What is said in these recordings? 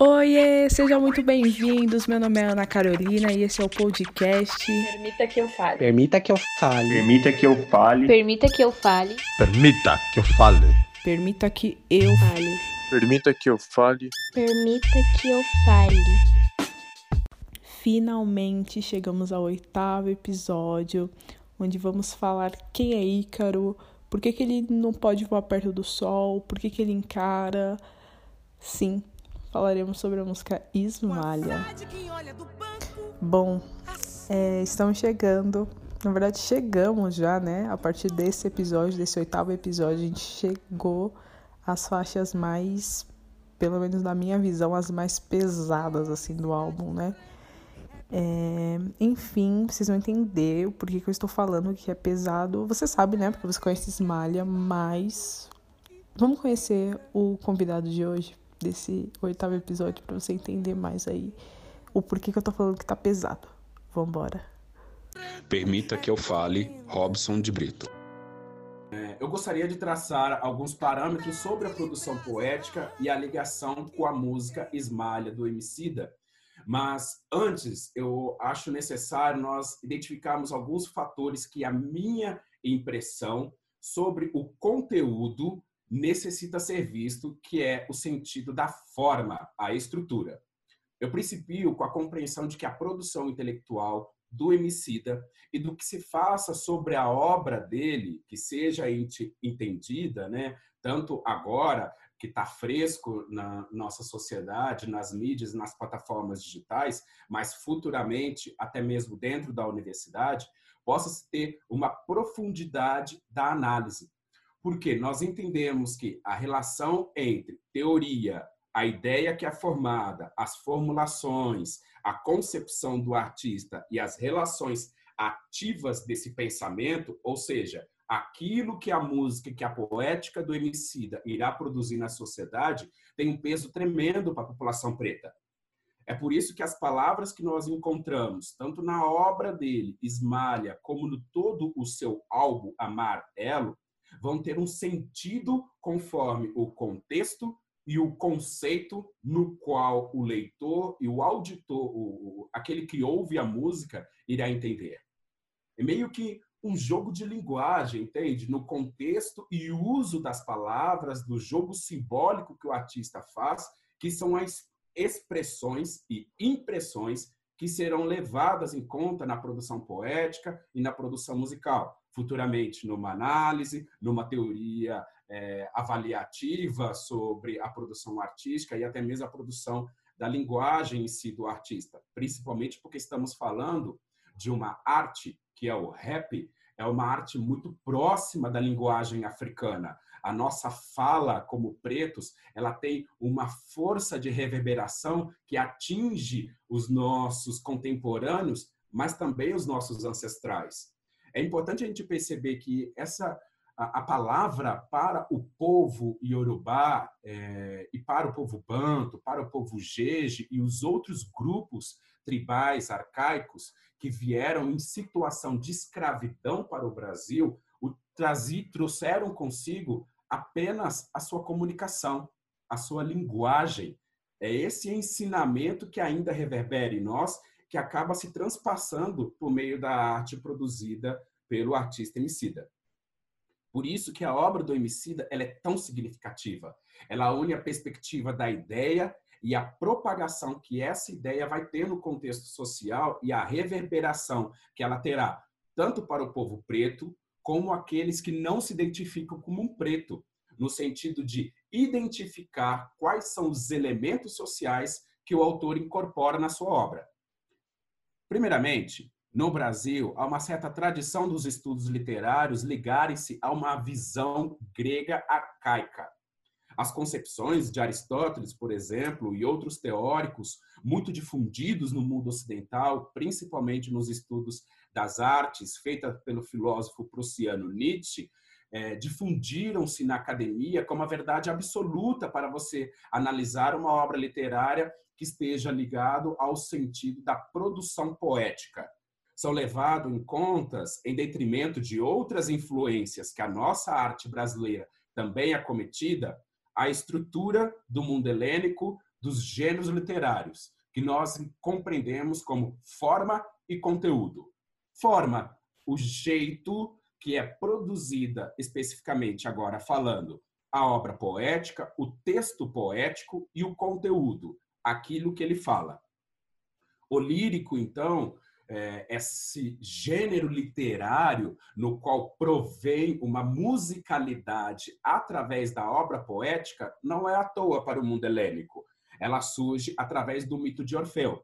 Oiê, sejam muito bem-vindos. Meu nome é Ana Carolina e esse é o podcast. Permita que eu fale. Permita que eu fale. Permita que eu fale. Permita que eu fale. Permita que eu fale. Permita que eu fale. Permita que eu fale. Permita que eu fale. Finalmente chegamos ao oitavo episódio, onde vamos falar quem é Ícaro, por que, que ele não pode voar perto do sol, por que, que ele encara. Sim, falaremos sobre a música Ismalha. Bom, é, estamos chegando. Na verdade, chegamos já, né? A partir desse episódio, desse oitavo episódio, a gente chegou às faixas mais, pelo menos na minha visão, as mais pesadas, assim, do álbum, né? É, enfim, vocês vão entender o porquê que eu estou falando que é pesado. Você sabe, né? Porque você conhece Ismalha, mas vamos conhecer o convidado de hoje desse oitavo episódio para você entender mais aí o porquê que eu tô falando que tá pesado. Vambora. Permita que eu fale, Robson de Brito. É, eu gostaria de traçar alguns parâmetros sobre a produção poética e a ligação com a música Esmalha do Emicida, mas antes eu acho necessário nós identificarmos alguns fatores que a minha impressão sobre o conteúdo necessita ser visto, que é o sentido da forma, a estrutura. Eu principio com a compreensão de que a produção intelectual do Emicida e do que se faça sobre a obra dele, que seja entendida, né, tanto agora que está fresco na nossa sociedade, nas mídias, nas plataformas digitais, mas futuramente, até mesmo dentro da universidade, possa ter uma profundidade da análise. Porque nós entendemos que a relação entre teoria, a ideia que é formada, as formulações, a concepção do artista e as relações ativas desse pensamento, ou seja, aquilo que a música, que a poética do Emicida irá produzir na sociedade, tem um peso tremendo para a população preta. É por isso que as palavras que nós encontramos, tanto na obra dele, Esmalha, como no todo o seu álbum Amar Elo, vão ter um sentido conforme o contexto e o conceito no qual o leitor e o auditor, o, aquele que ouve a música, irá entender. É meio que um jogo de linguagem, entende? No contexto e uso das palavras, do jogo simbólico que o artista faz, que são as expressões e impressões que serão levadas em conta na produção poética e na produção musical futuramente numa análise, numa teoria é, avaliativa sobre a produção artística e até mesmo a produção da linguagem em si do artista, principalmente porque estamos falando de uma arte que é o rap, é uma arte muito próxima da linguagem africana. A nossa fala como pretos, ela tem uma força de reverberação que atinge os nossos contemporâneos, mas também os nossos ancestrais. É importante a gente perceber que essa a, a palavra para o povo iorubá é, e para o povo banto, para o povo jeje e os outros grupos tribais arcaicos que vieram em situação de escravidão para o Brasil, o, trazi, trouxeram consigo apenas a sua comunicação, a sua linguagem. É esse ensinamento que ainda reverbera em nós que acaba se transpassando por meio da arte produzida pelo artista Emicida. Por isso que a obra do Emicida ela é tão significativa. Ela une a perspectiva da ideia e a propagação que essa ideia vai ter no contexto social e a reverberação que ela terá tanto para o povo preto como aqueles que não se identificam como um preto, no sentido de identificar quais são os elementos sociais que o autor incorpora na sua obra. Primeiramente, no Brasil, há uma certa tradição dos estudos literários ligarem-se a uma visão grega arcaica. As concepções de Aristóteles, por exemplo, e outros teóricos muito difundidos no mundo ocidental, principalmente nos estudos das artes, feita pelo filósofo prussiano Nietzsche, é, difundiram-se na academia como a verdade absoluta para você analisar uma obra literária que esteja ligado ao sentido da produção poética. São levados em contas em detrimento de outras influências que a nossa arte brasileira também é cometida, a estrutura do mundo helênico, dos gêneros literários, que nós compreendemos como forma e conteúdo. Forma, o jeito que é produzida especificamente agora falando a obra poética, o texto poético e o conteúdo, aquilo que ele fala. O lírico, então, é esse gênero literário no qual provém uma musicalidade através da obra poética, não é à toa para o mundo helênico. Ela surge através do mito de Orfeu.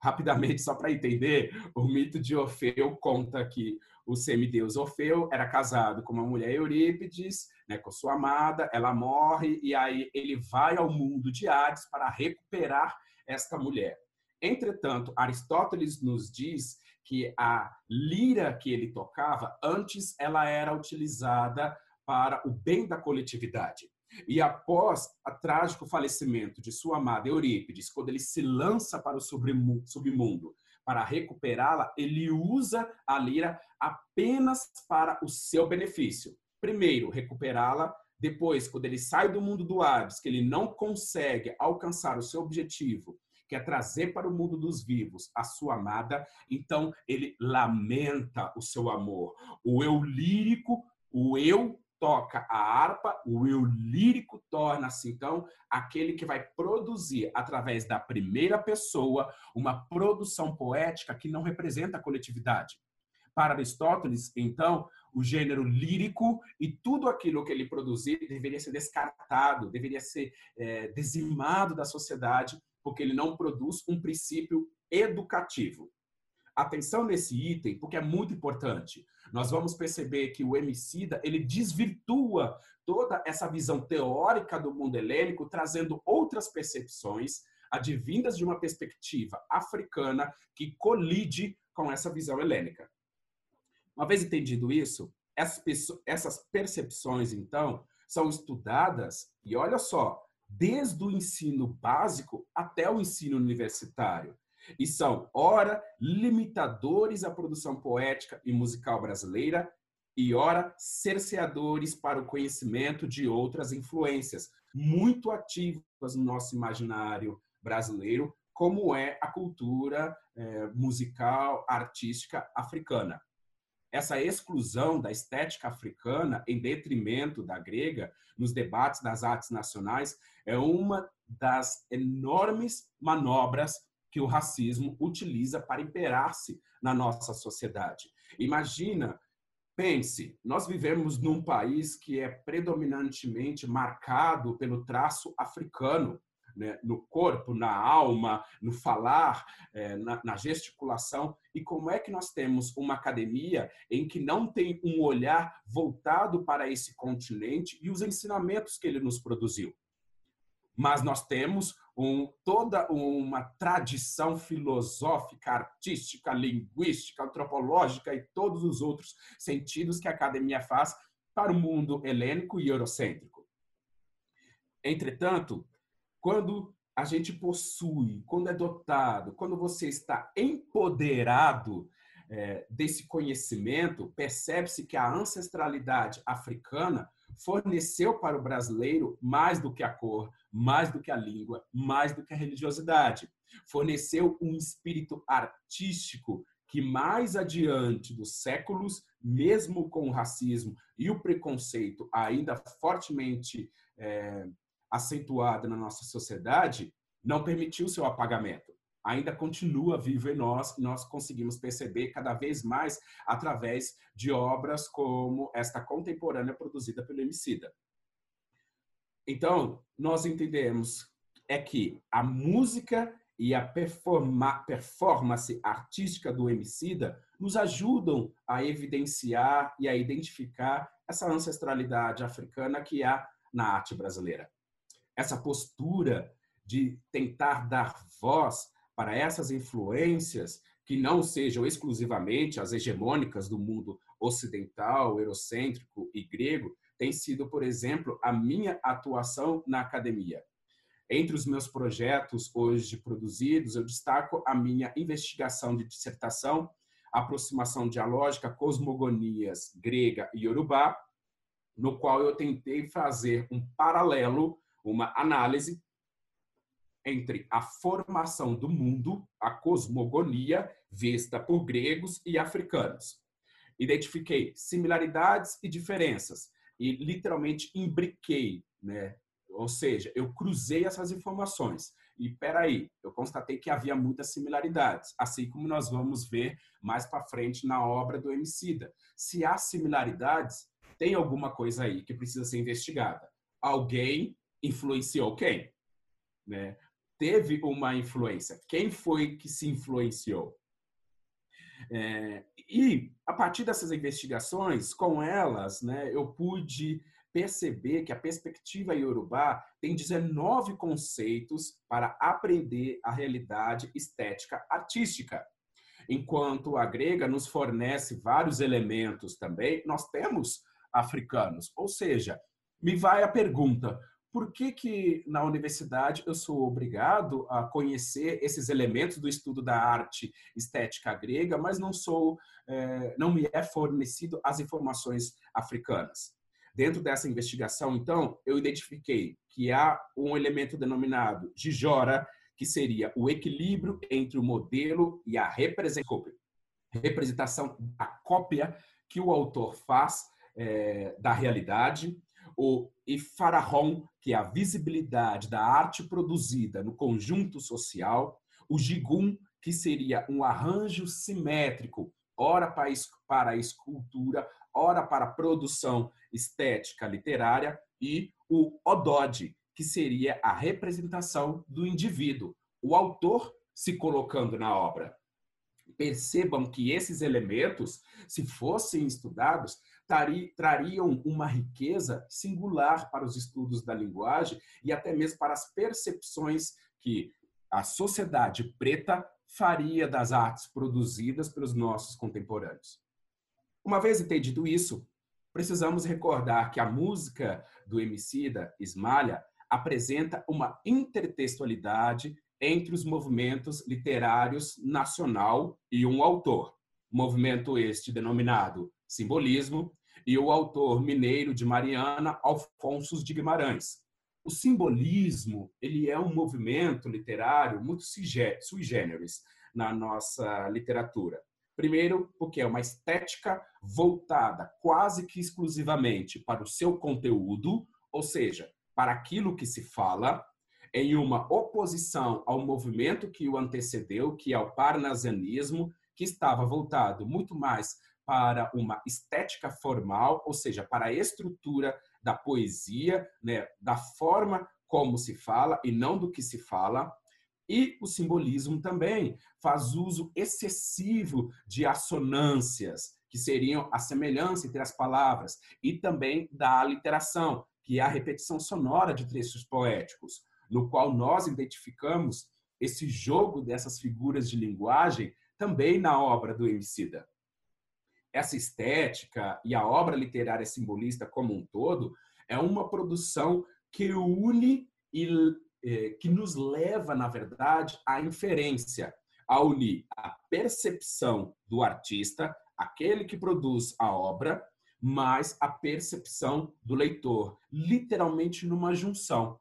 Rapidamente, só para entender, o mito de Orfeu conta que o semideus Orfeu era casado com uma mulher Eurípides, né, com sua amada, ela morre e aí ele vai ao mundo de Hades para recuperar esta mulher. Entretanto, Aristóteles nos diz que a lira que ele tocava, antes ela era utilizada para o bem da coletividade. E após o trágico falecimento de sua amada Eurípides, quando ele se lança para o submundo para recuperá-la, ele usa a lira apenas para o seu benefício. Primeiro, recuperá-la. Depois, quando ele sai do mundo do Hades, que ele não consegue alcançar o seu objetivo, que é trazer para o mundo dos vivos a sua amada, então ele lamenta o seu amor. O eu lírico, o eu toca a harpa, o eu lírico torna-se então aquele que vai produzir através da primeira pessoa uma produção poética que não representa a coletividade. Para Aristóteles, então, o gênero lírico e tudo aquilo que ele produzir deveria ser descartado, deveria ser é, dizimado da sociedade, porque ele não produz um princípio educativo. Atenção nesse item, porque é muito importante. Nós vamos perceber que o Emicida, ele desvirtua toda essa visão teórica do mundo helênico, trazendo outras percepções advindas de uma perspectiva africana que colide com essa visão helênica. Uma vez entendido isso, essas percepções, então, são estudadas, e olha só, desde o ensino básico até o ensino universitário. E são, ora, limitadores à produção poética e musical brasileira, e ora, cerceadores para o conhecimento de outras influências muito ativas no nosso imaginário brasileiro, como é a cultura é, musical, artística africana essa exclusão da estética africana em detrimento da grega nos debates das artes nacionais é uma das enormes manobras que o racismo utiliza para imperar-se na nossa sociedade. Imagina, pense, nós vivemos num país que é predominantemente marcado pelo traço africano né, no corpo, na alma, no falar, é, na, na, gesticulação. E como é que nós temos uma academia em que não tem um olhar voltado para esse continente e os ensinamentos que ele nos produziu? Mas nós temos um, toda uma tradição filosófica, artística, linguística, antropológica e todos os outros sentidos que a academia faz para o mundo helênico e eurocêntrico. Entretanto, quando a gente possui, quando é dotado, quando você está empoderado é, desse conhecimento, percebe-se que a ancestralidade africana forneceu para o brasileiro mais do que a cor, mais do que a língua, mais do que a religiosidade. Forneceu um espírito artístico que mais adiante dos séculos, mesmo com o racismo e o preconceito ainda fortemente é, acentuada na nossa sociedade não permitiu seu apagamento. Ainda continua vivo em nós nós conseguimos perceber cada vez mais através de obras como esta contemporânea produzida pelo Emicida. Então, nós entendemos é que a música e a performa performance artística do Emicida nos ajudam a evidenciar e a identificar essa ancestralidade africana que há na arte brasileira essa postura de tentar dar voz para essas influências que não sejam exclusivamente as hegemônicas do mundo ocidental, eurocêntrico e grego, tem sido, por exemplo, a minha atuação na academia. Entre os meus projetos hoje produzidos, eu destaco a minha investigação de dissertação, aproximação dialógica, cosmogonias grega e yorubá, no qual eu tentei fazer um paralelo uma análise entre a formação do mundo, a cosmogonia, vista por gregos e africanos. Identifiquei similaridades e diferenças e literalmente imbriquei, né? Ou seja, eu cruzei essas informações. E peraí, eu constatei que havia muitas similaridades, assim como nós vamos ver mais para frente na obra do Emicida. Se há similaridades, tem alguma coisa aí que precisa ser investigada. Alguém influenciou quem? Né? Teve uma influência. Quem foi que se influenciou? É, e a partir dessas investigações, com elas, né, eu pude perceber que a perspectiva iorubá tem 19 conceitos para aprender a realidade estética artística. Enquanto a grega nos fornece vários elementos também, nós temos africanos. Ou seja, me vai a pergunta: por que, que na universidade eu sou obrigado a conhecer esses elementos do estudo da arte estética grega, mas não sou, é, não me é fornecido as informações africanas? Dentro dessa investigação, então, eu identifiquei que há um elemento denominado Gijora, que seria o equilíbrio entre o modelo e a representação, a cópia que o autor faz é, da realidade, o Ifarahon, que é a visibilidade da arte produzida no conjunto social, o Gigum, que seria um arranjo simétrico, ora para a escultura, ora para a produção estética literária, e o Odode, que seria a representação do indivíduo, o autor se colocando na obra. Percebam que esses elementos, se fossem estudados, trariam uma riqueza singular para os estudos da linguagem e até mesmo para as percepções que a sociedade preta faria das artes produzidas pelos nossos contemporâneos. Uma vez entendido isso, precisamos recordar que a música do Emicida, Esmalha, apresenta uma intertextualidade entre os movimentos literários nacional e um autor. Movimento este denominado simbolismo e o autor mineiro de Mariana, Alfonso de Guimarães. O simbolismo, ele é um movimento literário muito sui generis na nossa literatura. Primeiro, porque é uma estética voltada quase que exclusivamente para o seu conteúdo, ou seja, para aquilo que se fala, em uma oposição ao movimento que o antecedeu, que é o parnasianismo, que estava voltado muito mais para uma estética formal, ou seja, para a estrutura da poesia, né, da forma como se fala e não do que se fala, e o simbolismo também faz uso excessivo de assonâncias, que seriam a semelhança entre as palavras, e também da aliteração, que é a repetição sonora de trechos poéticos, no qual nós identificamos esse jogo dessas figuras de linguagem também na obra do Emicida. Essa estética e a obra literária simbolista como um todo é uma produção que une e é, que nos leva, na verdade, à inferência, a unir a percepção do artista, aquele que produz a obra, mais a percepção do leitor, literalmente numa junção.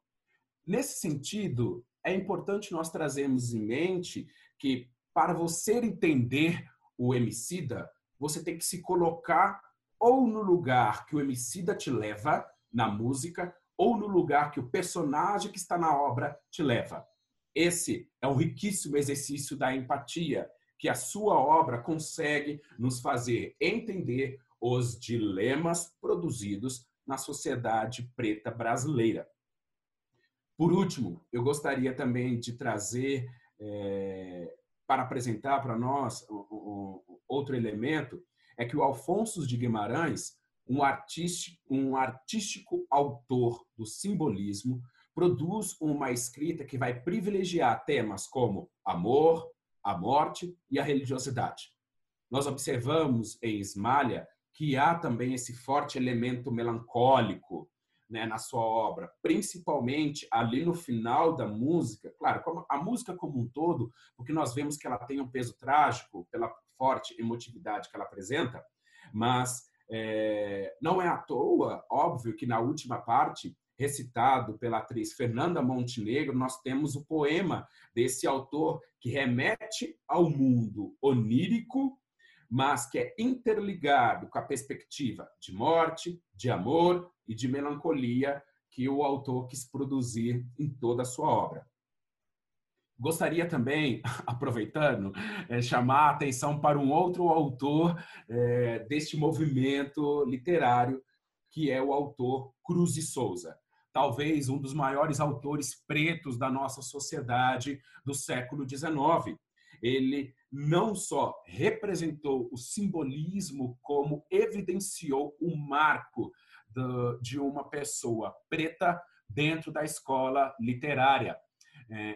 Nesse sentido, é importante nós trazermos em mente que para você entender o Emicida, você tem que se colocar ou no lugar que o Emicida te leva na música, ou no lugar que o personagem que está na obra te leva. Esse é um riquíssimo exercício da empatia que a sua obra consegue nos fazer entender os dilemas produzidos na sociedade preta brasileira. Por último, eu gostaria também de trazer é, para apresentar para nós o, outro elemento é que o Alfonso de Guimarães um artístico, um artístico autor do simbolismo, produz uma escrita que vai privilegiar temas como amor, a morte e a religiosidade. Nós observamos em Ismalha que há também esse forte elemento melancólico né, na sua obra, principalmente ali no final da música. Claro, a música como um todo, porque nós vemos que ela tem um peso trágico pela forte emotividade que ela apresenta, mas é, não é à toa, óbvio, que na última parte recitado pela atriz Fernanda Montenegro, nós temos o poema desse autor que remete ao mundo onírico, mas que é interligado com a perspectiva de morte, de amor e de melancolia que o autor quis produzir em toda a sua obra. Gostaria também, aproveitando, é, chamar a atenção para um outro autor é, deste movimento literário, que é o autor Cruz de Souza. Talvez um dos maiores autores pretos da nossa sociedade do século XIX. Ele não só representou o simbolismo, como evidenciou o marco de uma pessoa preta dentro da escola literária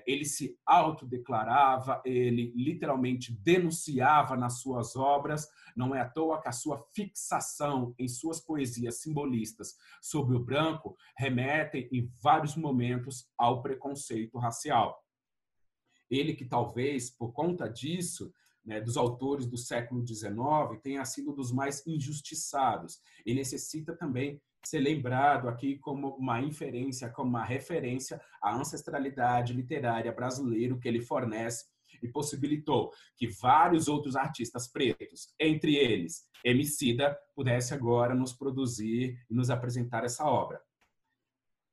ele se autodeclarava, ele literalmente denunciava nas suas obras. Não é à toa que a sua fixação em suas poesias simbolistas sobre o branco remetem em vários momentos ao preconceito racial. Ele que talvez, por conta disso, né, dos autores do século XIX, tenha sido dos mais injustiçados e necessita também ser lembrado aqui como uma inferência, como uma referência à ancestralidade literária brasileira que ele fornece e possibilitou que vários outros artistas pretos, entre eles Emicida, pudesse agora nos produzir e nos apresentar essa obra.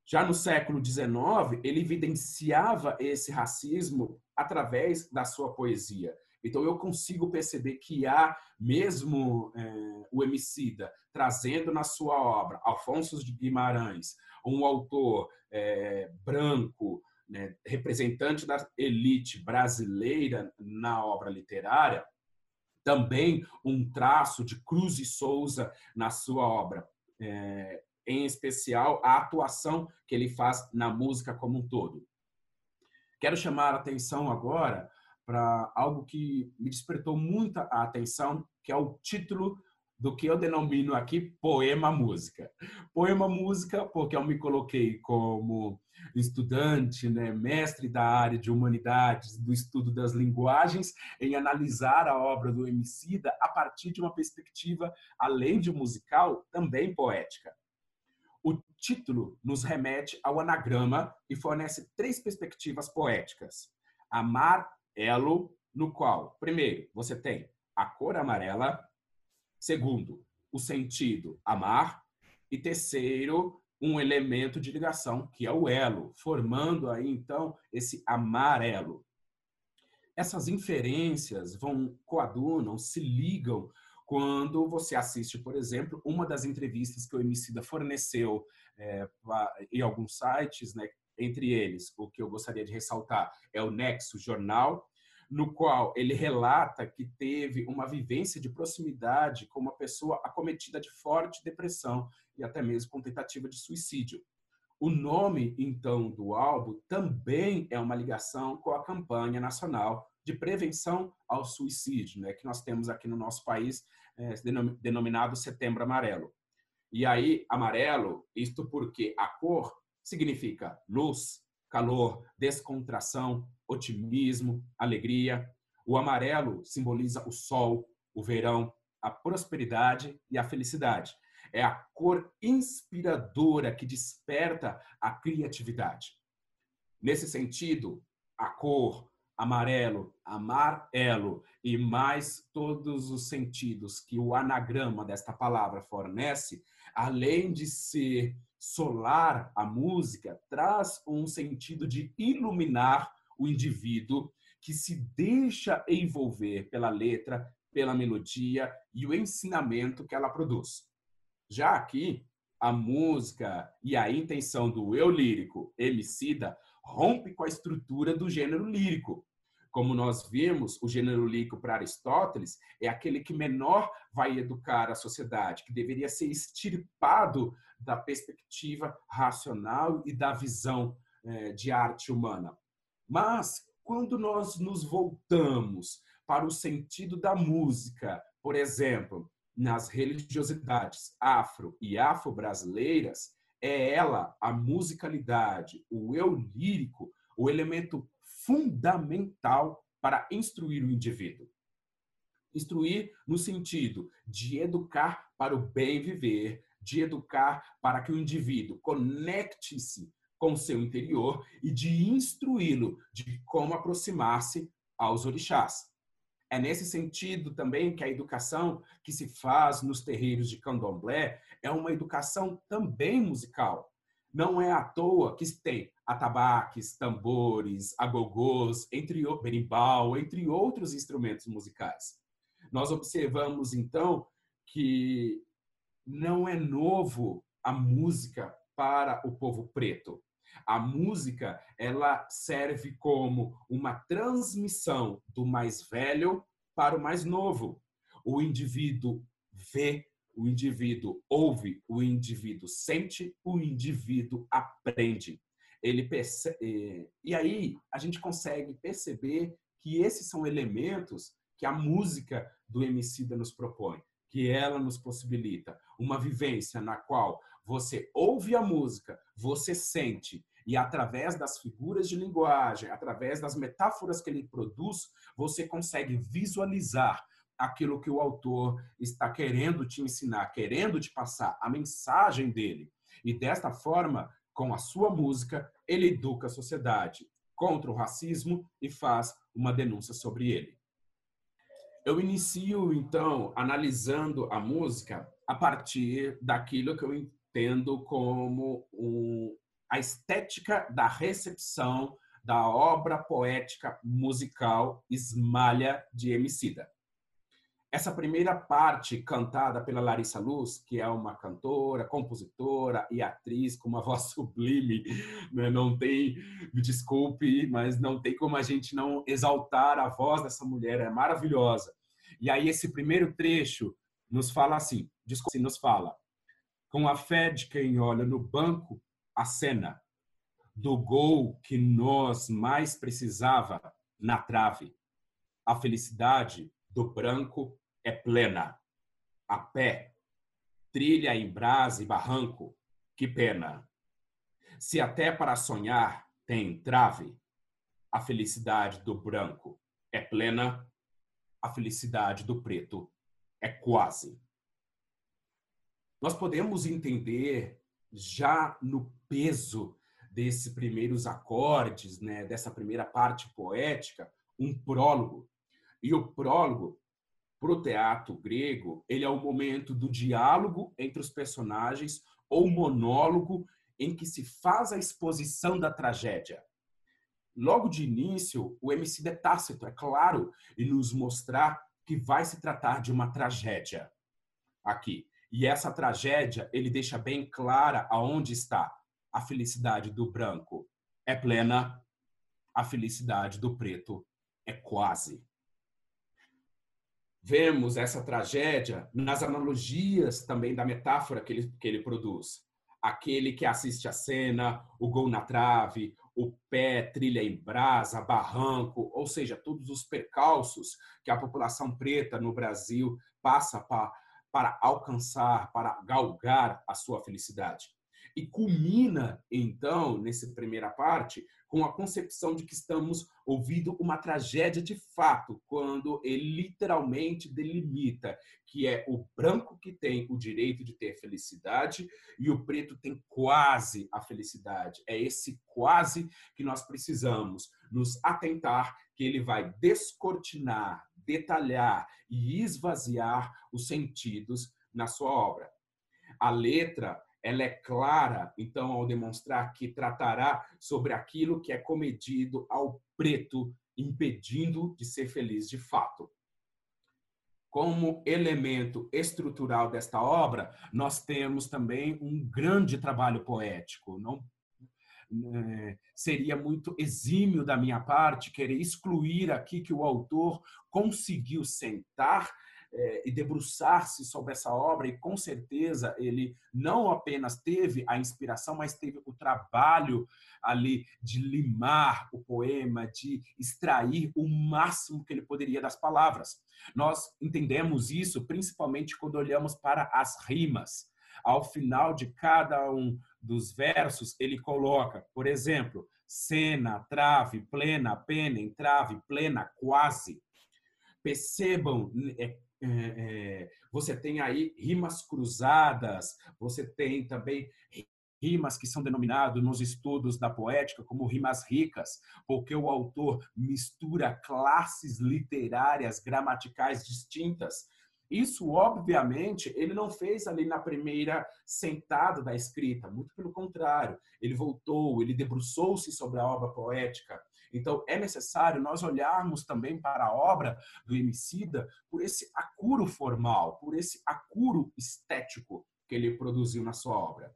Já no século XIX, ele evidenciava esse racismo através da sua poesia. Então eu consigo perceber que há mesmo é, o Emicida trazendo na sua obra Alfonso de Guimarães, um autor é, branco, né, representante da elite brasileira na obra literária, também um traço de Cruz e Souza na sua obra, é, em especial a atuação que ele faz na música como um todo. Quero chamar a atenção agora para algo que me despertou muita atenção, que é o título do que eu denomino aqui poema música. Poema música porque eu me coloquei como estudante, né, mestre da área de humanidades, do estudo das linguagens, em analisar a obra do Emicida a partir de uma perspectiva, além de musical, também poética. O título nos remete ao anagrama e fornece três perspectivas poéticas. Amar elo no qual, primeiro, você tem a cor amarela, segundo, o sentido amar, e terceiro, um elemento de ligação, que é o elo, formando aí então esse amarelo. Essas inferências vão coadunam, se ligam quando você assiste, por exemplo, uma das entrevistas que o Emicida forneceu é, em alguns sites, né, entre eles, o que eu gostaria de ressaltar é o Nexo Jornal, no qual ele relata que teve uma vivência de proximidade com uma pessoa acometida de forte depressão e até mesmo com tentativa de suicídio. O nome, então, do álbum também é uma ligação com a campanha nacional de prevenção ao suicídio, né, que nós temos aqui no nosso país, é, denominado Setembro Amarelo. E aí, amarelo, isto porque a cor significa luz, calor, descontração, otimismo, alegria. O amarelo simboliza o sol, o verão, a prosperidade e a felicidade. É a cor inspiradora que desperta a criatividade. Nesse sentido, a cor amarelo, amarelo e mais todos os sentidos que o anagrama desta palavra fornece, além de ser solar a música, traz um sentido de iluminar o indivíduo que se deixa envolver pela letra, pela melodia e o ensinamento que ela produz. Já aqui, a música e a intenção do eu lírico, Emicida, rompe com a estrutura do gênero lírico, como nós vimos, o gênero lírico para Aristóteles é aquele que menor vai educar a sociedade, que deveria ser extirpado da perspectiva racional e da visão é, de arte humana. Mas, quando nós nos voltamos para o sentido da música, por exemplo, nas religiosidades afro e afro-brasileiras, é ela, a musicalidade, o eu lírico, o elemento fundamental para instruir o indivíduo. Instruir no sentido de educar para o bem viver, de educar para que o indivíduo conecte-se com seu interior e de instruí-lo de como aproximar-se aos orixás. É nesse sentido também que a educação que se faz nos terreiros de candomblé é uma educação também musical. Não é à toa que tem atabaques, tambores, agogôs, entre berimbau, entre outros instrumentos musicais. Nós observamos então que não é novo a música para o povo preto. A música, ela serve como uma transmissão do mais velho para o mais novo. O indivíduo vê, o indivíduo ouve, o indivíduo sente, o indivíduo aprende. Ele percebe... E aí a gente consegue perceber que esses são elementos que a música do Emicida nos propõe, que ela nos possibilita uma vivência na qual você ouve a música, você sente e através das figuras de linguagem, através das metáforas que ele produz, você consegue visualizar aquilo que o autor está querendo te ensinar, querendo te passar, a mensagem dele. E desta forma, com a sua música, ele educa a sociedade contra o racismo e faz uma denúncia sobre ele. Eu inicio, então, analisando a música a partir daquilo que eu entendo como um, a estética da recepção da obra poética musical Esmalha de Emicida. Essa primeira parte cantada pela Larissa Luz, que é uma cantora, compositora e atriz com uma voz sublime, né? não tem, me desculpe, mas não tem como a gente não exaltar a voz dessa mulher, é maravilhosa. E aí esse primeiro trecho nos fala assim, nos fala, com a fé de quem olha no banco a cena do gol que nós mais precisava na trave. A felicidade do branco é plena. A pé, trilha em brasa e barranco, que pena. Se até para sonhar tem trave, a felicidade do branco é plena, a felicidade do preto é quase. Nós podemos entender já no peso desses primeiros acordes, né, dessa primeira parte poética, um prólogo. E o prólogo, para o teatro grego, ele é o momento do diálogo entre os personagens ou monólogo em que se faz a exposição da tragédia. Logo de início, o MC é tácito, é claro, e nos mostrar que vai se tratar de uma tragédia aqui. E essa tragédia, ele deixa bem clara aonde está. A felicidade do branco é plena, a felicidade do preto é quase. Vemos essa tragédia nas analogias também da metáfora que ele, que ele produz. Aquele que assiste a cena, o gol na trave, o pé, trilha em brasa, barranco, ou seja, todos os percalços que a população preta no Brasil passa para para alcançar, para galgar a sua felicidade. E culmina, então, nessa primeira parte, com a concepção de que estamos ouvindo uma tragédia de fato, quando ele literalmente delimita que é o branco que tem o direito de ter felicidade e o preto tem quase a felicidade. É esse quase que nós precisamos nos atentar, que ele vai descortinar, detalhar e esvaziar os sentidos na sua obra. A letra ela é clara, então, ao demonstrar que tratará sobre aquilo que é comedido ao preto, impedindo de ser feliz de fato. Como elemento estrutural desta obra, nós temos também um grande trabalho poético. Não é, seria muito exímio da minha parte querer excluir aqui que o autor conseguiu sentar é, e debruçar-se sobre essa obra, e com certeza ele não apenas teve a inspiração, mas teve o trabalho ali de limar o poema, de extrair o máximo que ele poderia das palavras. Nós entendemos isso principalmente quando olhamos para as rimas. Ao final de cada um dos versos, ele coloca, por exemplo, cena, trave, plena, pena, entrave, plena, quase. Percebam, é, você tem aí rimas cruzadas, você tem também rimas que são denominadas nos estudos da poética como rimas ricas, porque o autor mistura classes literárias, gramaticais distintas. Isso, obviamente, ele não fez ali na primeira sentada da escrita, muito pelo contrário. Ele voltou, ele debruçou-se sobre a obra poética. Então, é necessário nós olharmos também para a obra do Emicida por esse acuro formal, por esse acuro estético que ele produziu na sua obra.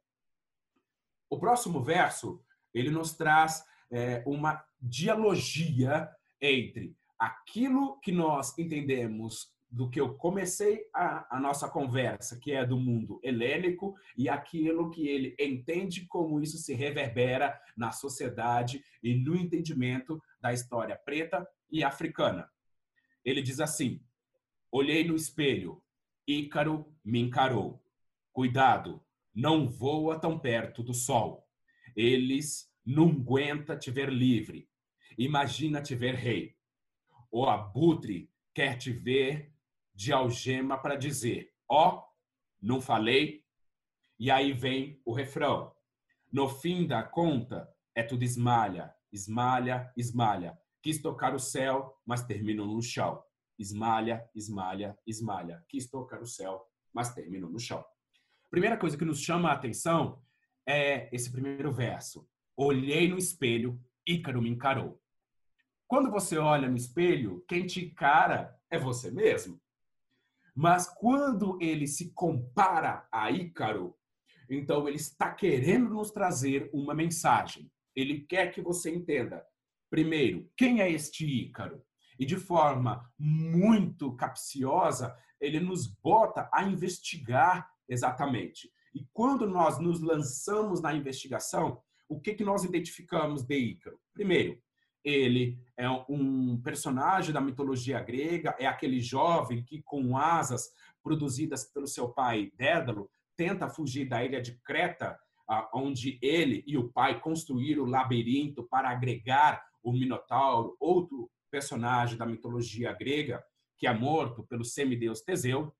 O próximo verso, ele nos traz é, uma dialogia entre aquilo que nós entendemos do que eu comecei a, a, nossa conversa, que é do mundo helênico, e aquilo que ele entende como isso se reverbera na sociedade e no entendimento da história preta e africana. Ele diz assim: Olhei no espelho, Ícaro me encarou. Cuidado, não voa tão perto do sol. Eles não aguenta te ver livre. Imagina te ver rei. O abutre quer te ver de algema para dizer: ó, oh, não falei? E aí vem o refrão. No fim da conta, é tudo esmalha, esmalha, esmalha. Quis tocar o céu, mas terminou no chão. Esmalha, esmalha, esmalha. Quis tocar o céu, mas terminou no chão. Primeira coisa que nos chama a atenção é esse primeiro verso. Olhei no espelho, Ícaro me encarou. Quando você olha no espelho, quem te encara é você mesmo. Mas quando ele se compara a Ícaro, então ele está querendo nos trazer uma mensagem. Ele quer que você entenda, primeiro, quem é este Ícaro? E de forma muito capciosa, ele nos bota a investigar Exatamente. E quando nós nos lançamos na investigação, o que, que nós identificamos de Ícaro? Primeiro, ele é um personagem da mitologia grega, é aquele jovem que, com asas produzidas pelo seu pai Dédalo, tenta fugir da ilha de Creta, onde ele e o pai construíram o labirinto para agregar o Minotauro, outro personagem da mitologia grega, que é morto pelo semideus Teseu.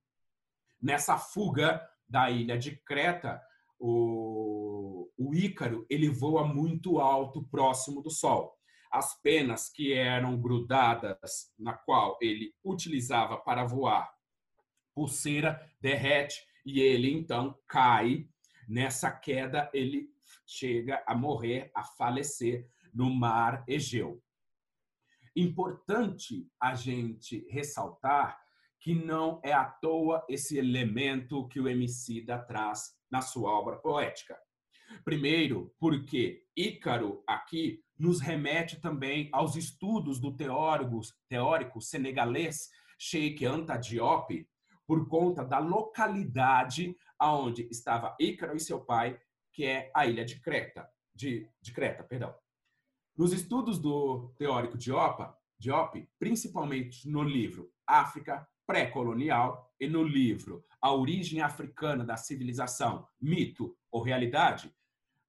Nessa fuga, da ilha de Creta, o, o Ícaro ele voa muito alto, próximo do Sol. As penas que eram grudadas, na qual ele utilizava para voar, pulseira derrete e ele então cai. Nessa queda, ele chega a morrer, a falecer no mar Egeu. Importante a gente ressaltar que não é à toa esse elemento que o Emicida traz na sua obra poética. Primeiro, porque Ícaro aqui nos remete também aos estudos do teórico, teórico senegalês Sheikh Anta Diop, por conta da localidade aonde estava Ícaro e seu pai, que é a ilha de Creta, de, de Creta, perdão. Nos estudos do teórico Diop, Diop, principalmente no livro África, pré-colonial e no livro A Origem Africana da Civilização, Mito ou Realidade,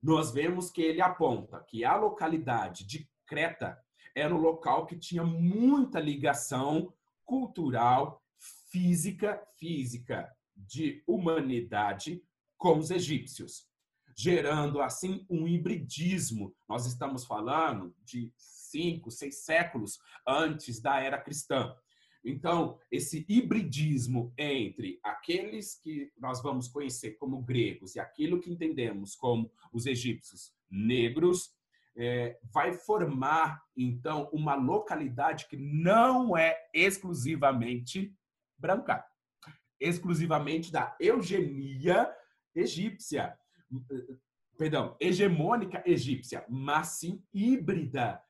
nós vemos que ele aponta que a localidade de Creta era um local que tinha muita ligação cultural, física, física de humanidade com os egípcios, gerando assim um hibridismo. Nós estamos falando de cinco, seis séculos antes da era cristã. Então, esse hibridismo entre aqueles que nós vamos conhecer como gregos e aquilo que entendemos como os egípcios negros é, vai formar, então, uma localidade que não é exclusivamente branca, exclusivamente da eugenia egípcia, perdão, hegemônica egípcia, mas sim híbrida,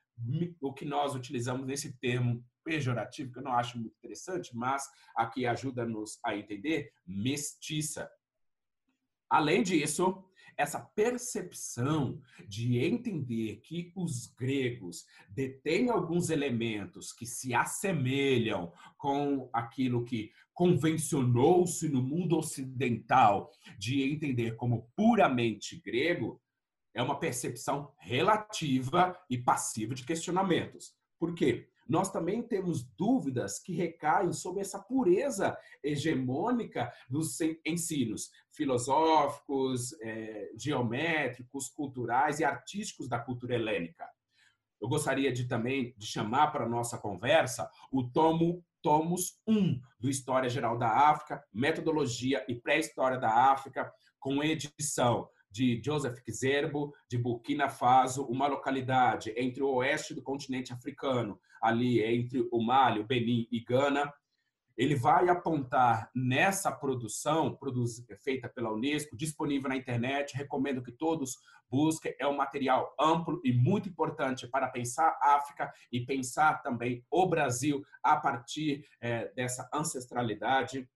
o que nós utilizamos nesse termo pejorativo, que eu não acho muito interessante, mas aqui ajuda-nos a entender, mestiça. Além disso, essa percepção de entender que os gregos detêm alguns elementos que se assemelham com aquilo que convencionou-se no mundo ocidental de entender como puramente grego, é uma percepção relativa e passiva de questionamentos. Por quê? Nós também temos dúvidas que recaem sobre essa pureza hegemônica dos ensinos filosóficos, é, geométricos, culturais e artísticos da cultura helênica. Eu gostaria de também de chamar para a nossa conversa o tomo tomos 1 do História Geral da África, Metodologia e Pré-História da África, com edição de Joseph Kizerbo, de Burkina Faso, uma localidade entre o oeste do continente africano, ali entre o Mali, o Benin e Gana. Ele vai apontar nessa produção, feita pela Unesco, disponível na internet, recomendo que todos busquem. É um material amplo e muito importante para pensar a África e pensar também o Brasil a partir é, dessa ancestralidade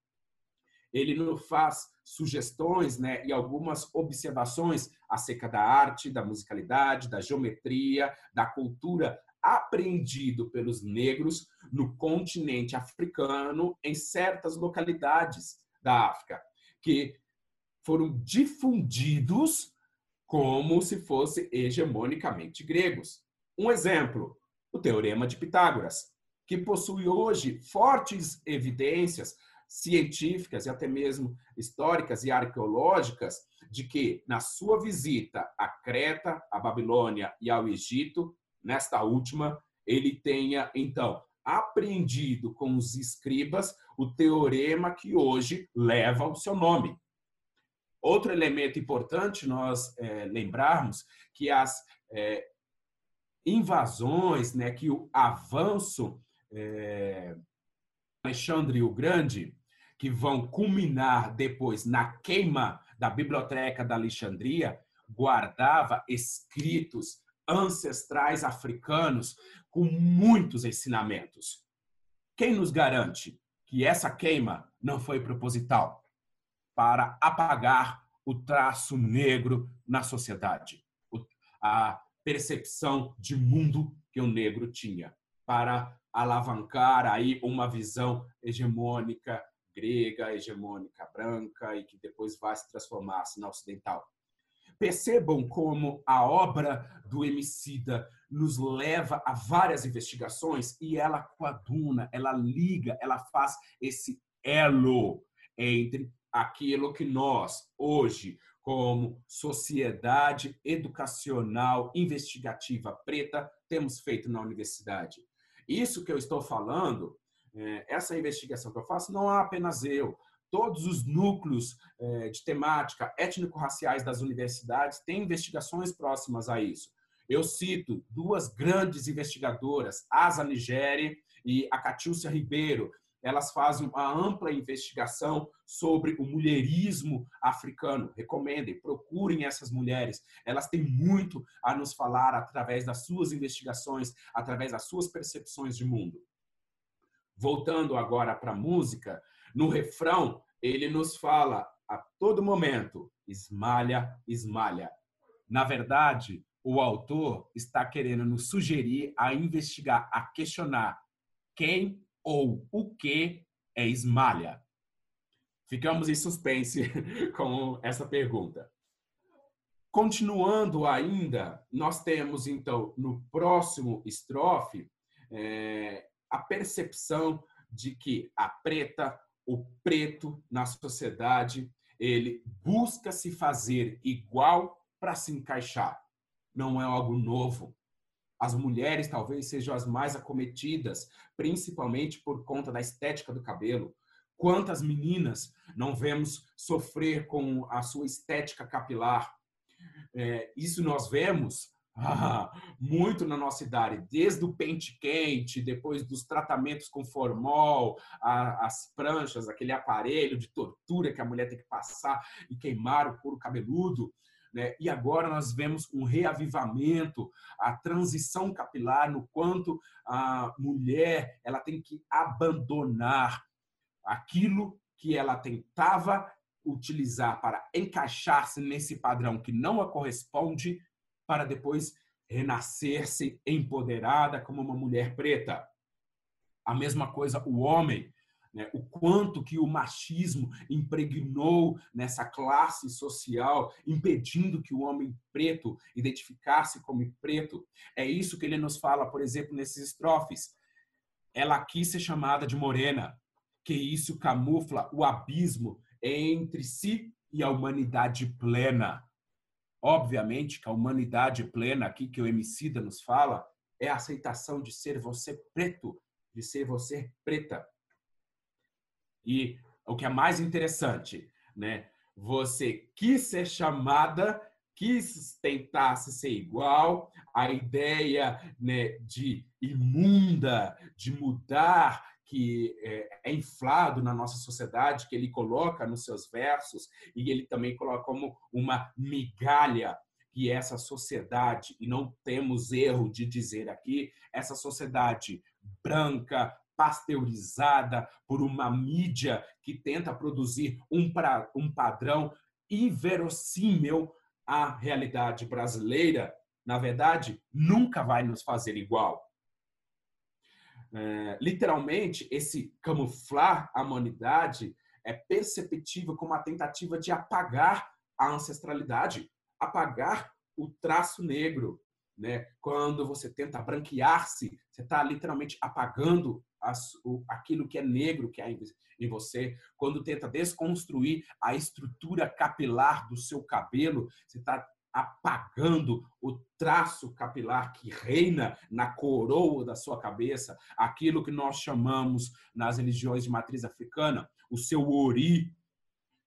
ele nos faz sugestões né, e algumas observações acerca da arte, da musicalidade, da geometria, da cultura apreendido pelos negros no continente africano em certas localidades da África, que foram difundidos como se fossem hegemonicamente gregos. Um exemplo, o Teorema de Pitágoras, que possui hoje fortes evidências científicas e até mesmo históricas e arqueológicas de que na sua visita a Creta, a Babilônia e ao Egito, nesta última, ele tenha então apreendido com os escribas o teorema que hoje leva o seu nome. Outro elemento importante nós é, lembrarmos que as é, invasões, né, que o avanço é, Alexandre o Grande que vão culminar depois na queima da Biblioteca da Alexandria, guardava escritos ancestrais africanos com muitos ensinamentos. Quem nos garante que essa queima não foi proposital para apagar o traço negro na sociedade, a percepção de mundo que o negro tinha, para alavancar aí uma visão hegemônica grega, hegemônica branca e que depois vai se transformar na ocidental. Percebam como a obra do Emicida nos leva a várias investigações e ela coaduna, ela liga, ela faz esse elo entre aquilo que nós, hoje, como sociedade educacional investigativa preta, temos feito na universidade. Isso que eu estou falando essa investigação que eu faço não há apenas eu. Todos os núcleos é, de temática étnico-raciais das universidades têm investigações próximas a isso. Eu cito duas grandes investigadoras, Asa Nigeri e a Catiúcia Ribeiro. Elas fazem uma ampla investigação sobre o mulherismo africano. Recomendem, procurem essas mulheres. Elas têm muito a nos falar através das suas investigações, através das suas percepções de mundo voltando agora para a música, no refrão, ele nos fala a todo momento: esmalha, esmalha. Na verdade, o autor está querendo nos sugerir a investigar, a questionar quem ou o que é esmalha. Ficamos em suspense com essa pergunta. Continuando ainda, nós temos então no próximo estrofe é, a percepção de que a preta, o preto na sociedade, ele busca se fazer igual para se encaixar. Não é algo novo. As mulheres talvez sejam as mais acometidas, principalmente por conta da estética do cabelo. Quantas meninas não vemos sofrer com a sua estética capilar? É, isso nós vemos ah, muito na nossa idade, desde o pente quente, depois dos tratamentos com formol, a, as pranchas, aquele aparelho de tortura que a mulher tem que passar e queimar o couro cabeludo. Né? E agora nós vemos um reavivamento, a transição capilar, no quanto a mulher ela tem que abandonar aquilo que ela tentava utilizar para encaixar-se nesse padrão que não a corresponde para depois renascer-se empoderada como uma mulher preta. A mesma coisa o homem, né? o quanto que o machismo impregnou nessa classe social, impedindo que o homem preto identificasse como preto. É isso que ele nos fala, por exemplo, nesses estrofes. ela quis ser chamada de morena, que isso camufla o abismo entre si e a humanidade plena. Obviamente que a humanidade plena aqui que o Emicida nos fala é a aceitação de ser você preto, de ser você preta. E o que é mais interessante, né? Você quis ser chamada, quis tentar se ser igual, a ideia né, de imunda, de mudar, que é, é, inflado na nossa sociedade, que ele coloca nos seus versos, e ele também coloca como uma migalha que essa sociedade, e não temos erro de dizer aqui, essa sociedade branca, pasteurizada por uma mídia que tenta produzir um, pra, um padrão inverossímil à realidade brasileira, na verdade, nunca vai nos fazer igual. É, literalmente, esse camuflar a humanidade é perceptível como uma tentativa de apagar a ancestralidade, apagar o traço negro. Né? Quando você tenta branquear-se, você está literalmente apagando as, o, aquilo que é negro que há em você. Quando tenta desconstruir a estrutura capilar do seu cabelo, você está apagando o traço capilar que reina na coroa da sua cabeça, aquilo que nós chamamos nas religiões de matriz africana, o seu ori,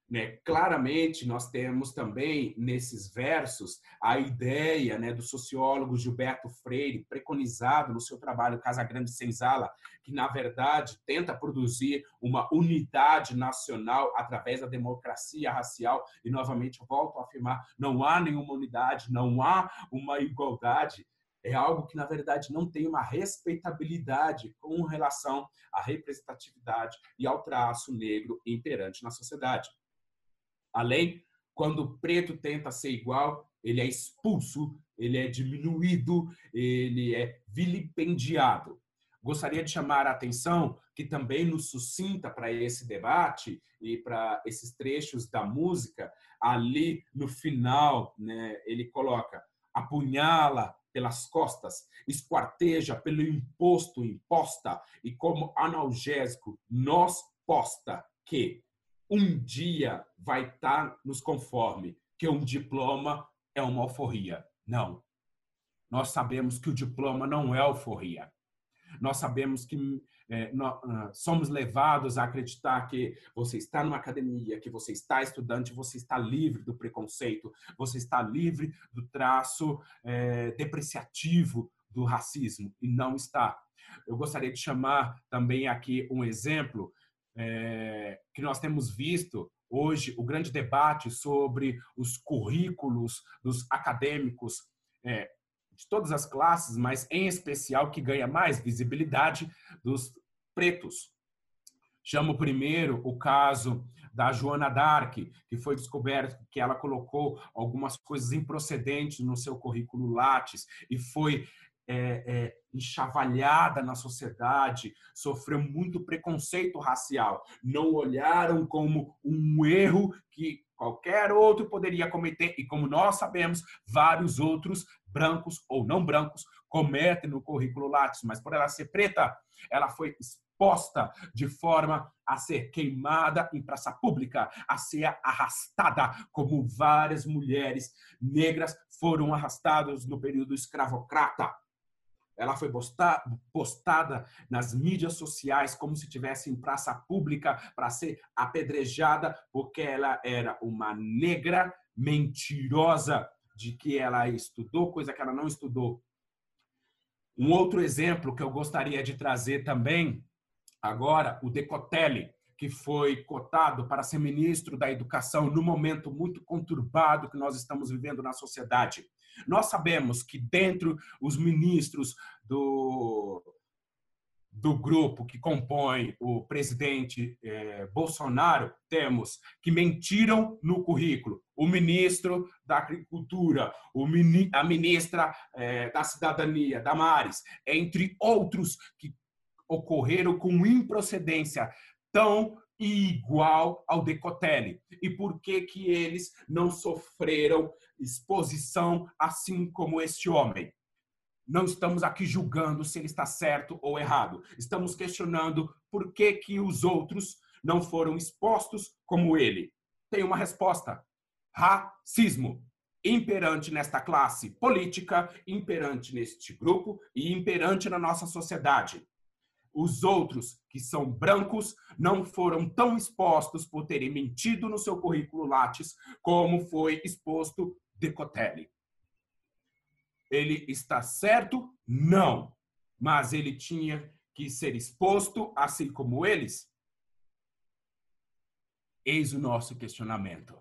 né? Claramente, nós temos também nesses versos a ideia né, do sociólogo Gilberto Freire, preconizado no seu trabalho Casa Grande Senzala, que, na verdade, tenta produzir uma unidade nacional através da democracia racial. E, novamente, volto a afirmar: não há nenhuma unidade, não há uma igualdade. É algo que, na verdade, não tem uma respeitabilidade com relação à representatividade e ao traço negro imperante na sociedade. Além, quando o preto tenta ser igual, ele é expulso, ele é diminuído, ele é vilipendiado. Gostaria de chamar a atenção que também nos suscita para esse debate e para esses trechos da música, ali no final, né, ele coloca: apunhala pelas costas, esquarteja pelo imposto imposta e como analgésico nós posta que um dia vai estar tá nos conforme que um diploma é uma alforria. Não. Nós sabemos que o diploma não é alforria. Nós sabemos que é, nós, uh, somos levados a acreditar que você está numa academia, que você está estudante, você está livre do preconceito, você está livre do traço é, depreciativo do racismo, e não está. Eu gostaria de chamar também aqui um exemplo é, que nós temos visto hoje o grande debate sobre os currículos dos acadêmicos é, de todas as classes, mas em especial que ganha mais visibilidade dos pretos. Chamo primeiro o caso da Joana Dark, que foi descoberto que ela colocou algumas coisas improcedentes no seu currículo Lattes e foi é, é, enxavalhada na sociedade, sofreu muito preconceito racial. Não olharam como um erro que qualquer outro poderia cometer, e como nós sabemos, vários outros, brancos ou não brancos, cometem no currículo Lattes, mas por ela ser preta, ela foi exposta de forma a ser queimada em praça pública, a ser arrastada, como várias mulheres negras foram arrastadas no período escravocrata ela foi postada nas mídias sociais como se tivesse em praça pública para ser apedrejada porque ela era uma negra mentirosa de que ela estudou coisa que ela não estudou. Um outro exemplo que eu gostaria de trazer também agora, o Decotelli, que foi cotado para ser ministro da Educação no momento muito conturbado que nós estamos vivendo na sociedade. Nós sabemos que dentro os ministros do, do grupo que compõe o presidente eh, Bolsonaro, temos que mentiram no currículo. O ministro da Agricultura, o mini, a ministra eh, da Cidadania, Damares, entre outros que ocorreram com improcedência tão igual ao Decotelli. E por que que eles não sofreram exposição assim como este homem? não estamos aqui julgando se ele está certo ou errado. Estamos questionando por que, que os outros não foram expostos como ele. Tem uma resposta: racismo. Imperante nesta classe política, imperante neste grupo e imperante na nossa sociedade. Os outros, que são brancos, não foram tão expostos por terem mentido no seu currículo Lattes como foi exposto Decotelli. Ele está certo? Não. Mas ele tinha que ser exposto, assim como eles? Eis o nosso questionamento.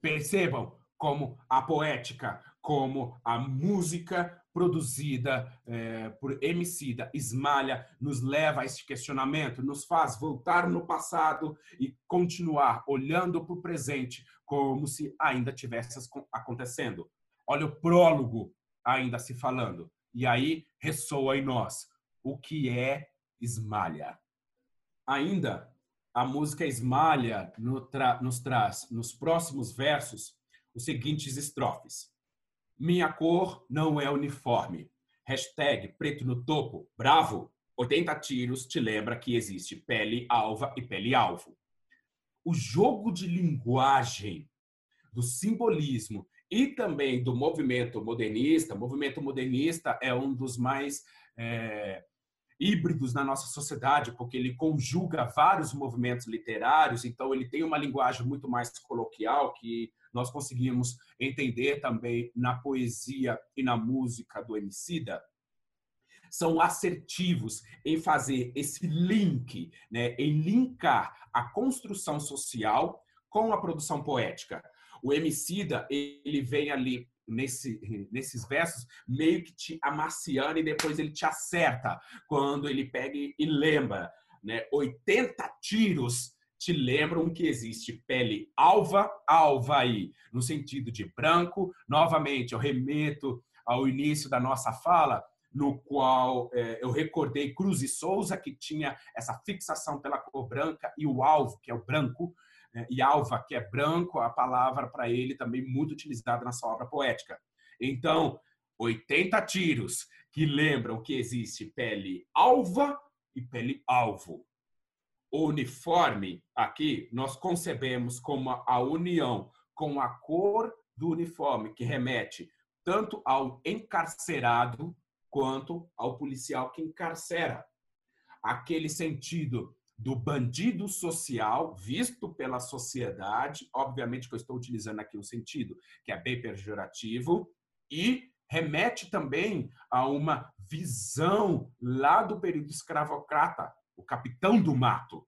Percebam como a poética, como a música produzida é, por Emicida, Esmalha, nos leva a este questionamento, nos faz voltar no passado e continuar olhando para o presente como se ainda tivesse acontecendo. Olha o prólogo ainda se falando. E aí ressoa em nós o que é esmalha. Ainda a música esmalha nos traz nos próximos versos os seguintes estrofes. Minha cor não é uniforme. Hashtag preto no topo. Bravo! 80 tiros te lembra que existe pele alva e pele alvo. O jogo de linguagem, do simbolismo e também do movimento modernista. O movimento modernista é um dos mais é, híbridos na nossa sociedade, porque ele conjuga vários movimentos literários, então ele tem uma linguagem muito mais coloquial que nós conseguimos entender também na poesia e na música do Emicida. São assertivos em fazer esse link, né, em linkar a construção social com a produção poética. O Emicida, ele vem ali nesse, nesses versos meio que te amaciando e depois ele te acerta quando ele pega e lembra, né? 80 tiros te lembram que existe pele alva, alva aí, no sentido de branco. Novamente, eu remeto ao início da nossa fala, no qual é, eu recordei Cruz e Souza, que tinha essa fixação pela cor branca, e o alvo, que é o branco, né? e alva, que é branco, a palavra para ele também muito utilizada na sua obra poética. Então, 80 tiros que lembram que existe pele alva e pele alvo. Uniforme, aqui, nós concebemos como a união com a cor do uniforme, que remete tanto ao encarcerado quanto ao policial que encarcera. Aquele sentido do bandido social visto pela sociedade, obviamente que eu estou utilizando aqui um sentido que é bem pejorativo, e remete também a uma visão lá do período escravocrata, o capitão do mato,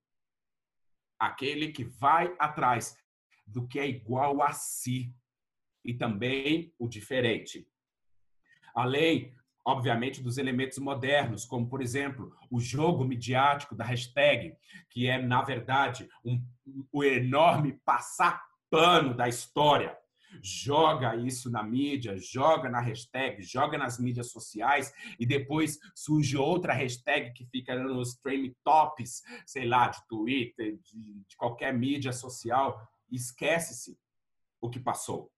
aquele que vai atrás do que é igual a si e também o diferente. Além obviamente, dos elementos modernos, como, por exemplo, o jogo midiático da hashtag, que é, na verdade, um, o enorme passar pano da história. Joga isso na mídia, joga na hashtag, joga nas mídias sociais e depois surge outra hashtag que fica nos trend tops, sei lá, de Twitter, de, de qualquer mídia social. Esquece-se o que passou.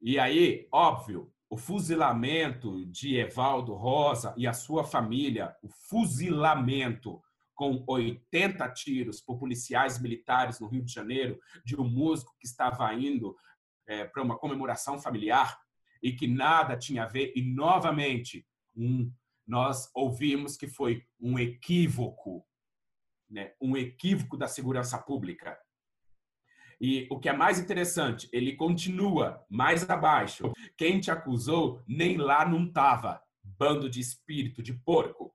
E aí, óbvio, o fuzilamento de Evaldo Rosa e a sua família, o fuzilamento com 80 tiros por policiais militares no Rio de Janeiro, de um músico que estava indo é, para uma comemoração familiar e que nada tinha a ver, e novamente um, nós ouvimos que foi um equívoco, né? um equívoco da segurança pública. E o que é mais interessante, ele continua mais abaixo. Quem te acusou nem lá não estava, bando de espírito de porco.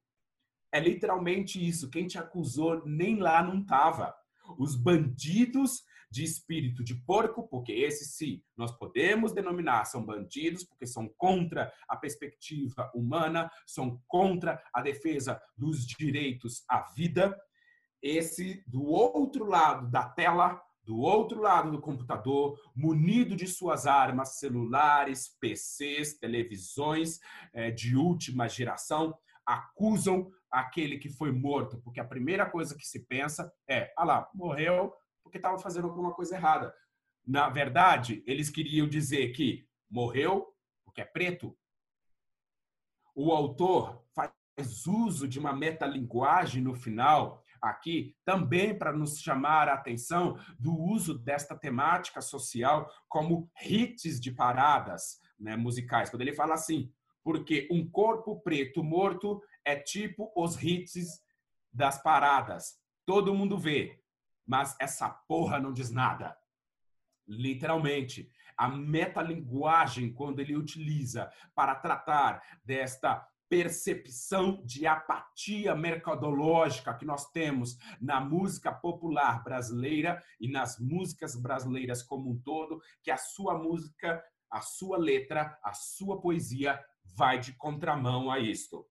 É literalmente isso. Quem te acusou nem lá não estava. Os bandidos de espírito de porco, porque esses sim, nós podemos denominar, são bandidos, porque são contra a perspectiva humana, são contra a defesa dos direitos à vida. Esse, do outro lado da tela, do outro lado do computador, munido de suas armas celulares, PCs, televisões é, de última geração, acusam aquele que foi morto, porque a primeira coisa que se pensa é: ah lá, morreu porque estava fazendo alguma coisa errada. Na verdade, eles queriam dizer que morreu porque é preto. o autor faz uso de uma metalinguagem no final aqui também para nos chamar a atenção do uso desta temática social como hits de paradas né, musicais. Quando ele fala assim, porque um corpo preto morto é tipo os hits das paradas. Todo mundo vê, mas essa porra não diz nada. Literalmente, a metalinguagem, quando ele utiliza para tratar desta percepção de apatia mercadológica que nós temos na música popular brasileira e nas músicas brasileiras como um todo, que a sua música, a sua letra, a sua poesia vai de contramão a isto.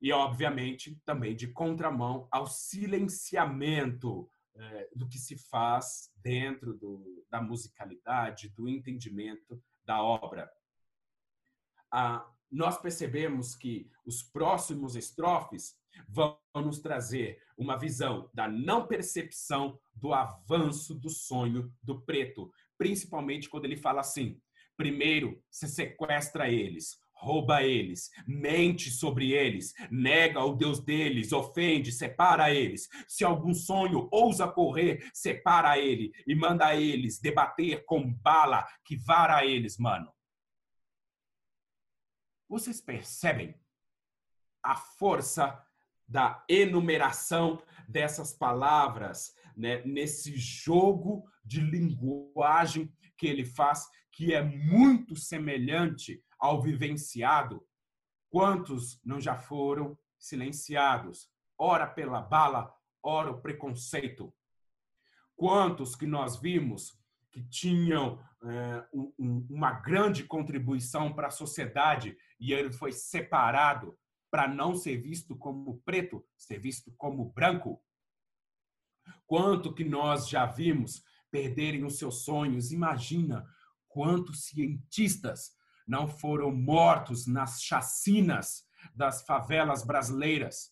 E, obviamente, também de contramão ao silenciamento é, do que se faz dentro do, da musicalidade, do entendimento da obra. A, nós percebemos que os próximos estrofes vão nos trazer uma visão da não percepção do avanço do sonho do preto, principalmente quando ele fala assim: primeiro se sequestra eles, rouba eles, mente sobre eles, nega o Deus deles, ofende, separa eles. Se algum sonho ousa correr, separa ele e manda eles debater com bala que vara eles, mano. Vocês percebem a força da enumeração dessas palavras né, nesse jogo de linguagem que ele faz, que é muito semelhante ao vivenciado? Quantos não já foram silenciados? Ora pela bala, ora o preconceito. Quantos que nós vimos que tinham é, um, uma grande contribuição para a sociedade e ele foi separado para não ser visto como preto, ser visto como branco. Quanto que nós já vimos perderem os seus sonhos? Imagina quantos cientistas não foram mortos nas chacinas das favelas brasileiras.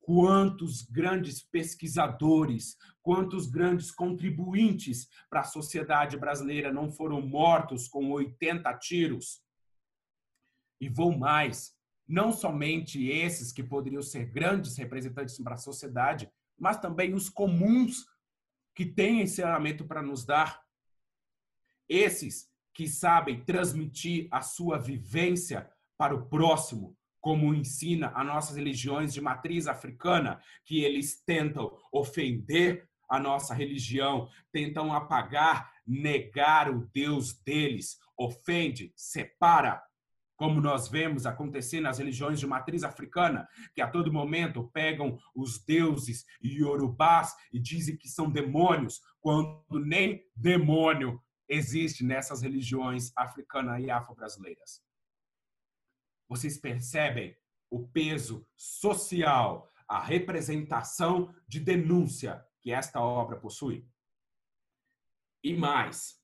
Quantos grandes pesquisadores, quantos grandes contribuintes para a sociedade brasileira não foram mortos com 80 tiros? E vou mais, não somente esses que poderiam ser grandes representantes para a sociedade, mas também os comuns que têm ensinamento para nos dar. Esses que sabem transmitir a sua vivência para o próximo, como ensina a nossas religiões de matriz africana, que eles tentam ofender a nossa religião, tentam apagar, negar o Deus deles, ofende, separa, como nós vemos acontecer nas religiões de matriz africana, que a todo momento pegam os deuses iorubás e dizem que são demônios, quando nem demônio existe nessas religiões africanas e afro-brasileiras. Vocês percebem o peso social, a representação de denúncia que esta obra possui? E mais,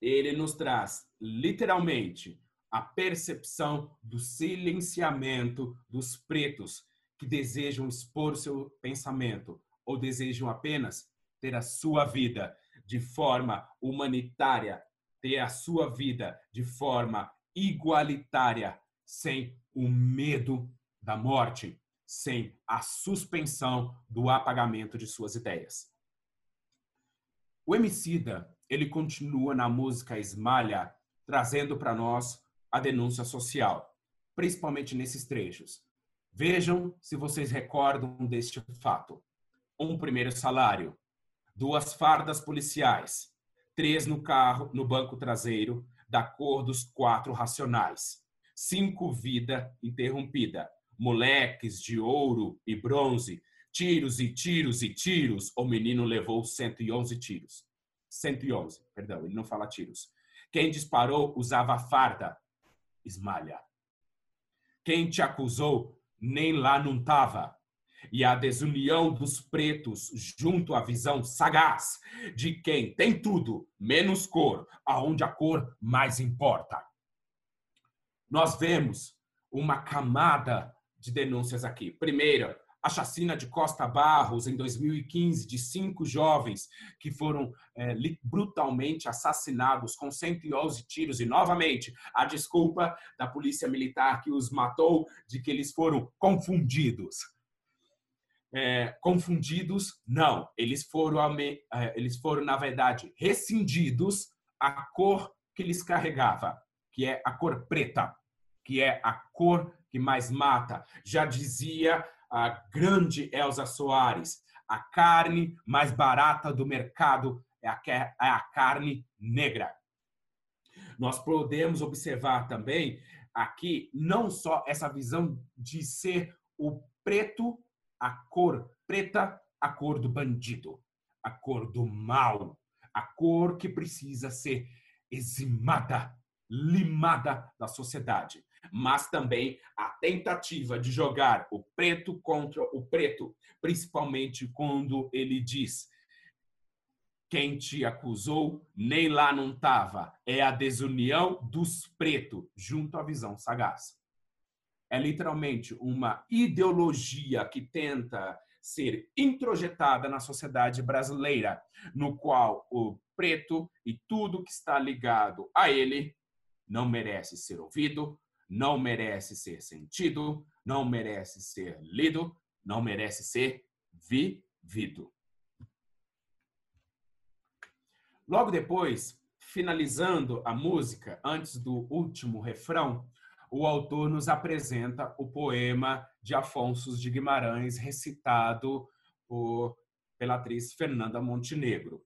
ele nos traz literalmente a percepção do silenciamento dos pretos que desejam expor seu pensamento ou desejam apenas ter a sua vida de forma humanitária, ter a sua vida de forma igualitária, sem o medo da morte, sem a suspensão do apagamento de suas ideias. O Emicida, ele continua na música Esmalha, trazendo para nós a denúncia social, principalmente nesses trechos. Vejam se vocês recordam deste fato. Um primeiro salário, duas fardas policiais, três no carro, no banco traseiro, da cor dos quatro racionais, cinco vida interrompida, moleques de ouro e bronze, tiros e tiros e tiros, o menino levou 111 tiros. 111, perdão, ele não fala tiros. Quem disparou usava farda, esmalha. Quem te acusou nem lá não tava. E a desunião dos pretos junto à visão sagaz de quem tem tudo, menos cor, aonde a cor mais importa. Nós vemos uma camada de denúncias aqui. Primeiro, a chacina de Costa Barros em 2015 de cinco jovens que foram é, brutalmente assassinados com 111 tiros e novamente a desculpa da polícia militar que os matou de que eles foram confundidos. É, confundidos, não. Eles foram, é, eles foram, na verdade, rescindidos a cor que lhes carregava, que é a cor preta, que é a cor que mais mata. Já dizia a grande Elza Soares, a carne mais barata do mercado é a, é a carne negra. Nós podemos observar também aqui não só essa visão de ser o preto, a cor preta, a cor do bandido, a cor do mal, a cor que precisa ser eximada, limada da sociedade mas também a tentativa de jogar o preto contra o preto, principalmente quando ele diz: quem te acusou nem lá não estava, é a desunião dos pretos junto à visão sagaz. É literalmente uma ideologia que tenta ser introjetada na sociedade brasileira, no qual o preto e tudo que está ligado a ele não merece ser ouvido, não merece ser sentido, não merece ser lido, não merece ser vivido. Logo depois, finalizando a música, antes do último refrão, o autor nos apresenta o poema de Afonso de Guimarães, recitado por, pela atriz Fernanda Montenegro.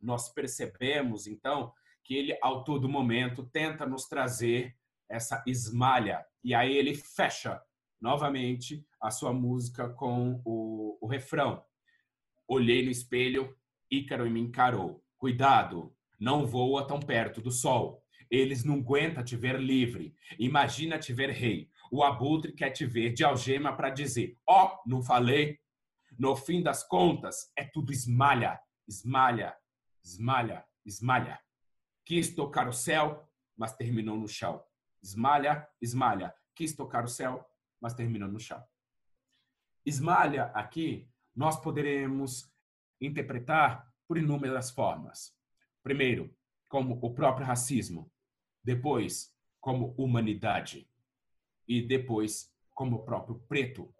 Nós percebemos, então, que ele, ao todo momento, tenta nos trazer essa esmalha. E aí ele fecha novamente a sua música com o, o refrão. Olhei no espelho, Ícaro me encarou. Cuidado, não voa tão perto do sol. Eles não aguentam te ver livre. Imagina te ver rei. O abutre quer te ver de algema para dizer: Ó, oh, não falei? No fim das contas, é tudo esmalha, esmalha, esmalha, esmalha. Quis tocar o céu, mas terminou no chão. Esmalha, esmalha. Quis tocar o céu, mas terminou no chão. Esmalha aqui, nós poderemos interpretar por inúmeras formas. Primeiro, como o próprio racismo. Depois, como humanidade. E depois, como próprio preto.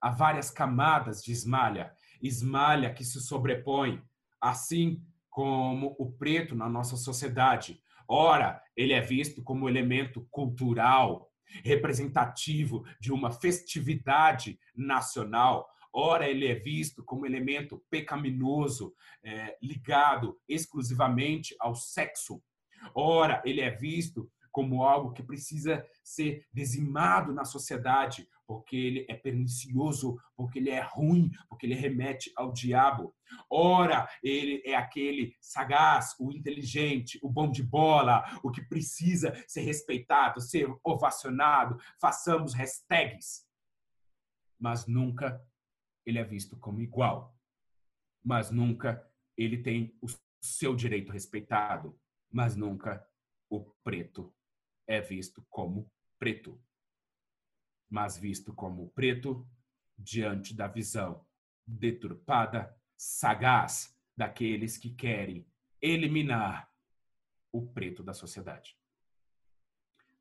Há várias camadas de esmalha. Esmalha que se sobrepõe, assim como o preto na nossa sociedade. Ora, ele é visto como elemento cultural, representativo de uma festividade nacional. Ora, ele é visto como elemento pecaminoso, é, ligado exclusivamente ao sexo. Ora, ele é visto como algo que precisa ser dizimado na sociedade, porque ele é pernicioso, porque ele é ruim, porque ele remete ao diabo. Ora, ele é aquele sagaz, o inteligente, o bom de bola, o que precisa ser respeitado, ser ovacionado. Façamos hashtags. Mas nunca ele é visto como igual. Mas nunca ele tem o seu direito respeitado. Mas nunca o preto é visto como preto, mas visto como preto diante da visão deturpada, sagaz daqueles que querem eliminar o preto da sociedade.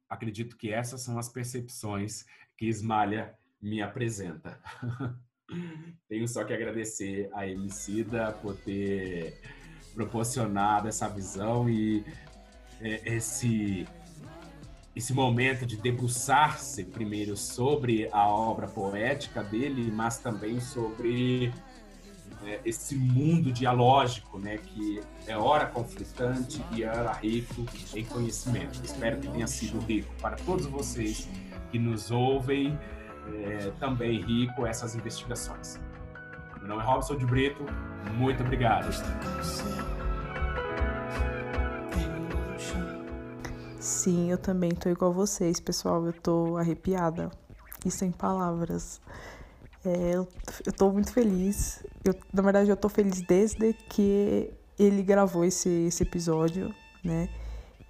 Acredito que essas são as percepções que Esmalha me apresenta. Tenho só que agradecer a Emicida por ter proporcionado essa visão e é, esse esse momento de debruçar-se primeiro sobre a obra poética dele, mas também sobre é, esse mundo dialógico, né, que é ora conflitante e ora rico em conhecimento. Espero que tenha sido rico para todos vocês que nos ouvem, é, também rico essas investigações. Meu nome é Robson de Brito, muito obrigado. Sim, eu também tô igual vocês, pessoal. Eu tô arrepiada e sem palavras. É, eu, eu tô muito feliz. Eu, na verdade, eu tô feliz desde que ele gravou esse, esse episódio, né?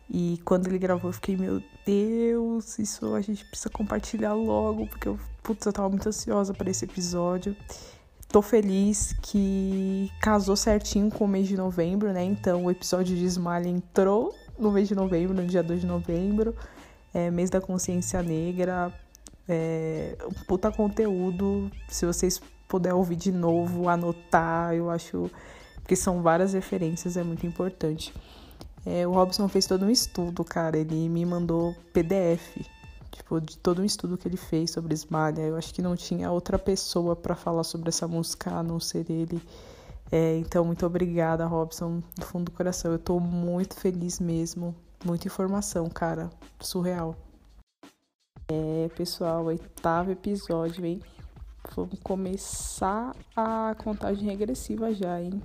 E quando ele gravou, eu fiquei, meu Deus, isso a gente precisa compartilhar logo, porque eu putz, eu tava muito ansiosa para esse episódio. Tô feliz que casou certinho com o mês de novembro, né? Então o episódio de Smiley entrou no mês de novembro, no dia 2 de novembro, é, mês da consciência negra. É, um puta conteúdo. Se vocês puderem ouvir de novo, anotar, eu acho que são várias referências, é muito importante. É, o Robson fez todo um estudo, cara. Ele me mandou PDF, tipo, de todo um estudo que ele fez sobre Esmalha. Eu acho que não tinha outra pessoa para falar sobre essa música a não ser ele. É, então, muito obrigada, Robson, do fundo do coração. Eu tô muito feliz mesmo. Muita informação, cara. Surreal. É, pessoal, oitavo episódio, hein? Vamos começar a contagem regressiva já, hein?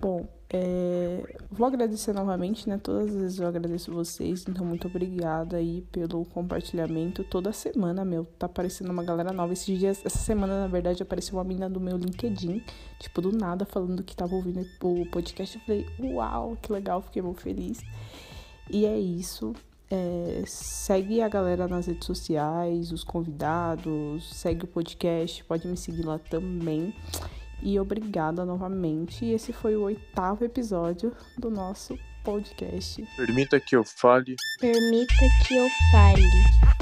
Bom, é, vou agradecer novamente, né? Todas as vezes eu agradeço vocês, então muito obrigada aí pelo compartilhamento. Toda semana, meu, tá aparecendo uma galera nova. Esses dias, essa semana, na verdade, apareceu uma menina do meu LinkedIn, tipo, do nada, falando que tava ouvindo o podcast. Eu falei, uau, que legal, fiquei muito feliz. E é isso. É, segue a galera nas redes sociais, os convidados, segue o podcast, pode me seguir lá também. E obrigada novamente. E esse foi o oitavo episódio do nosso podcast. Permita que eu fale. Permita que eu fale.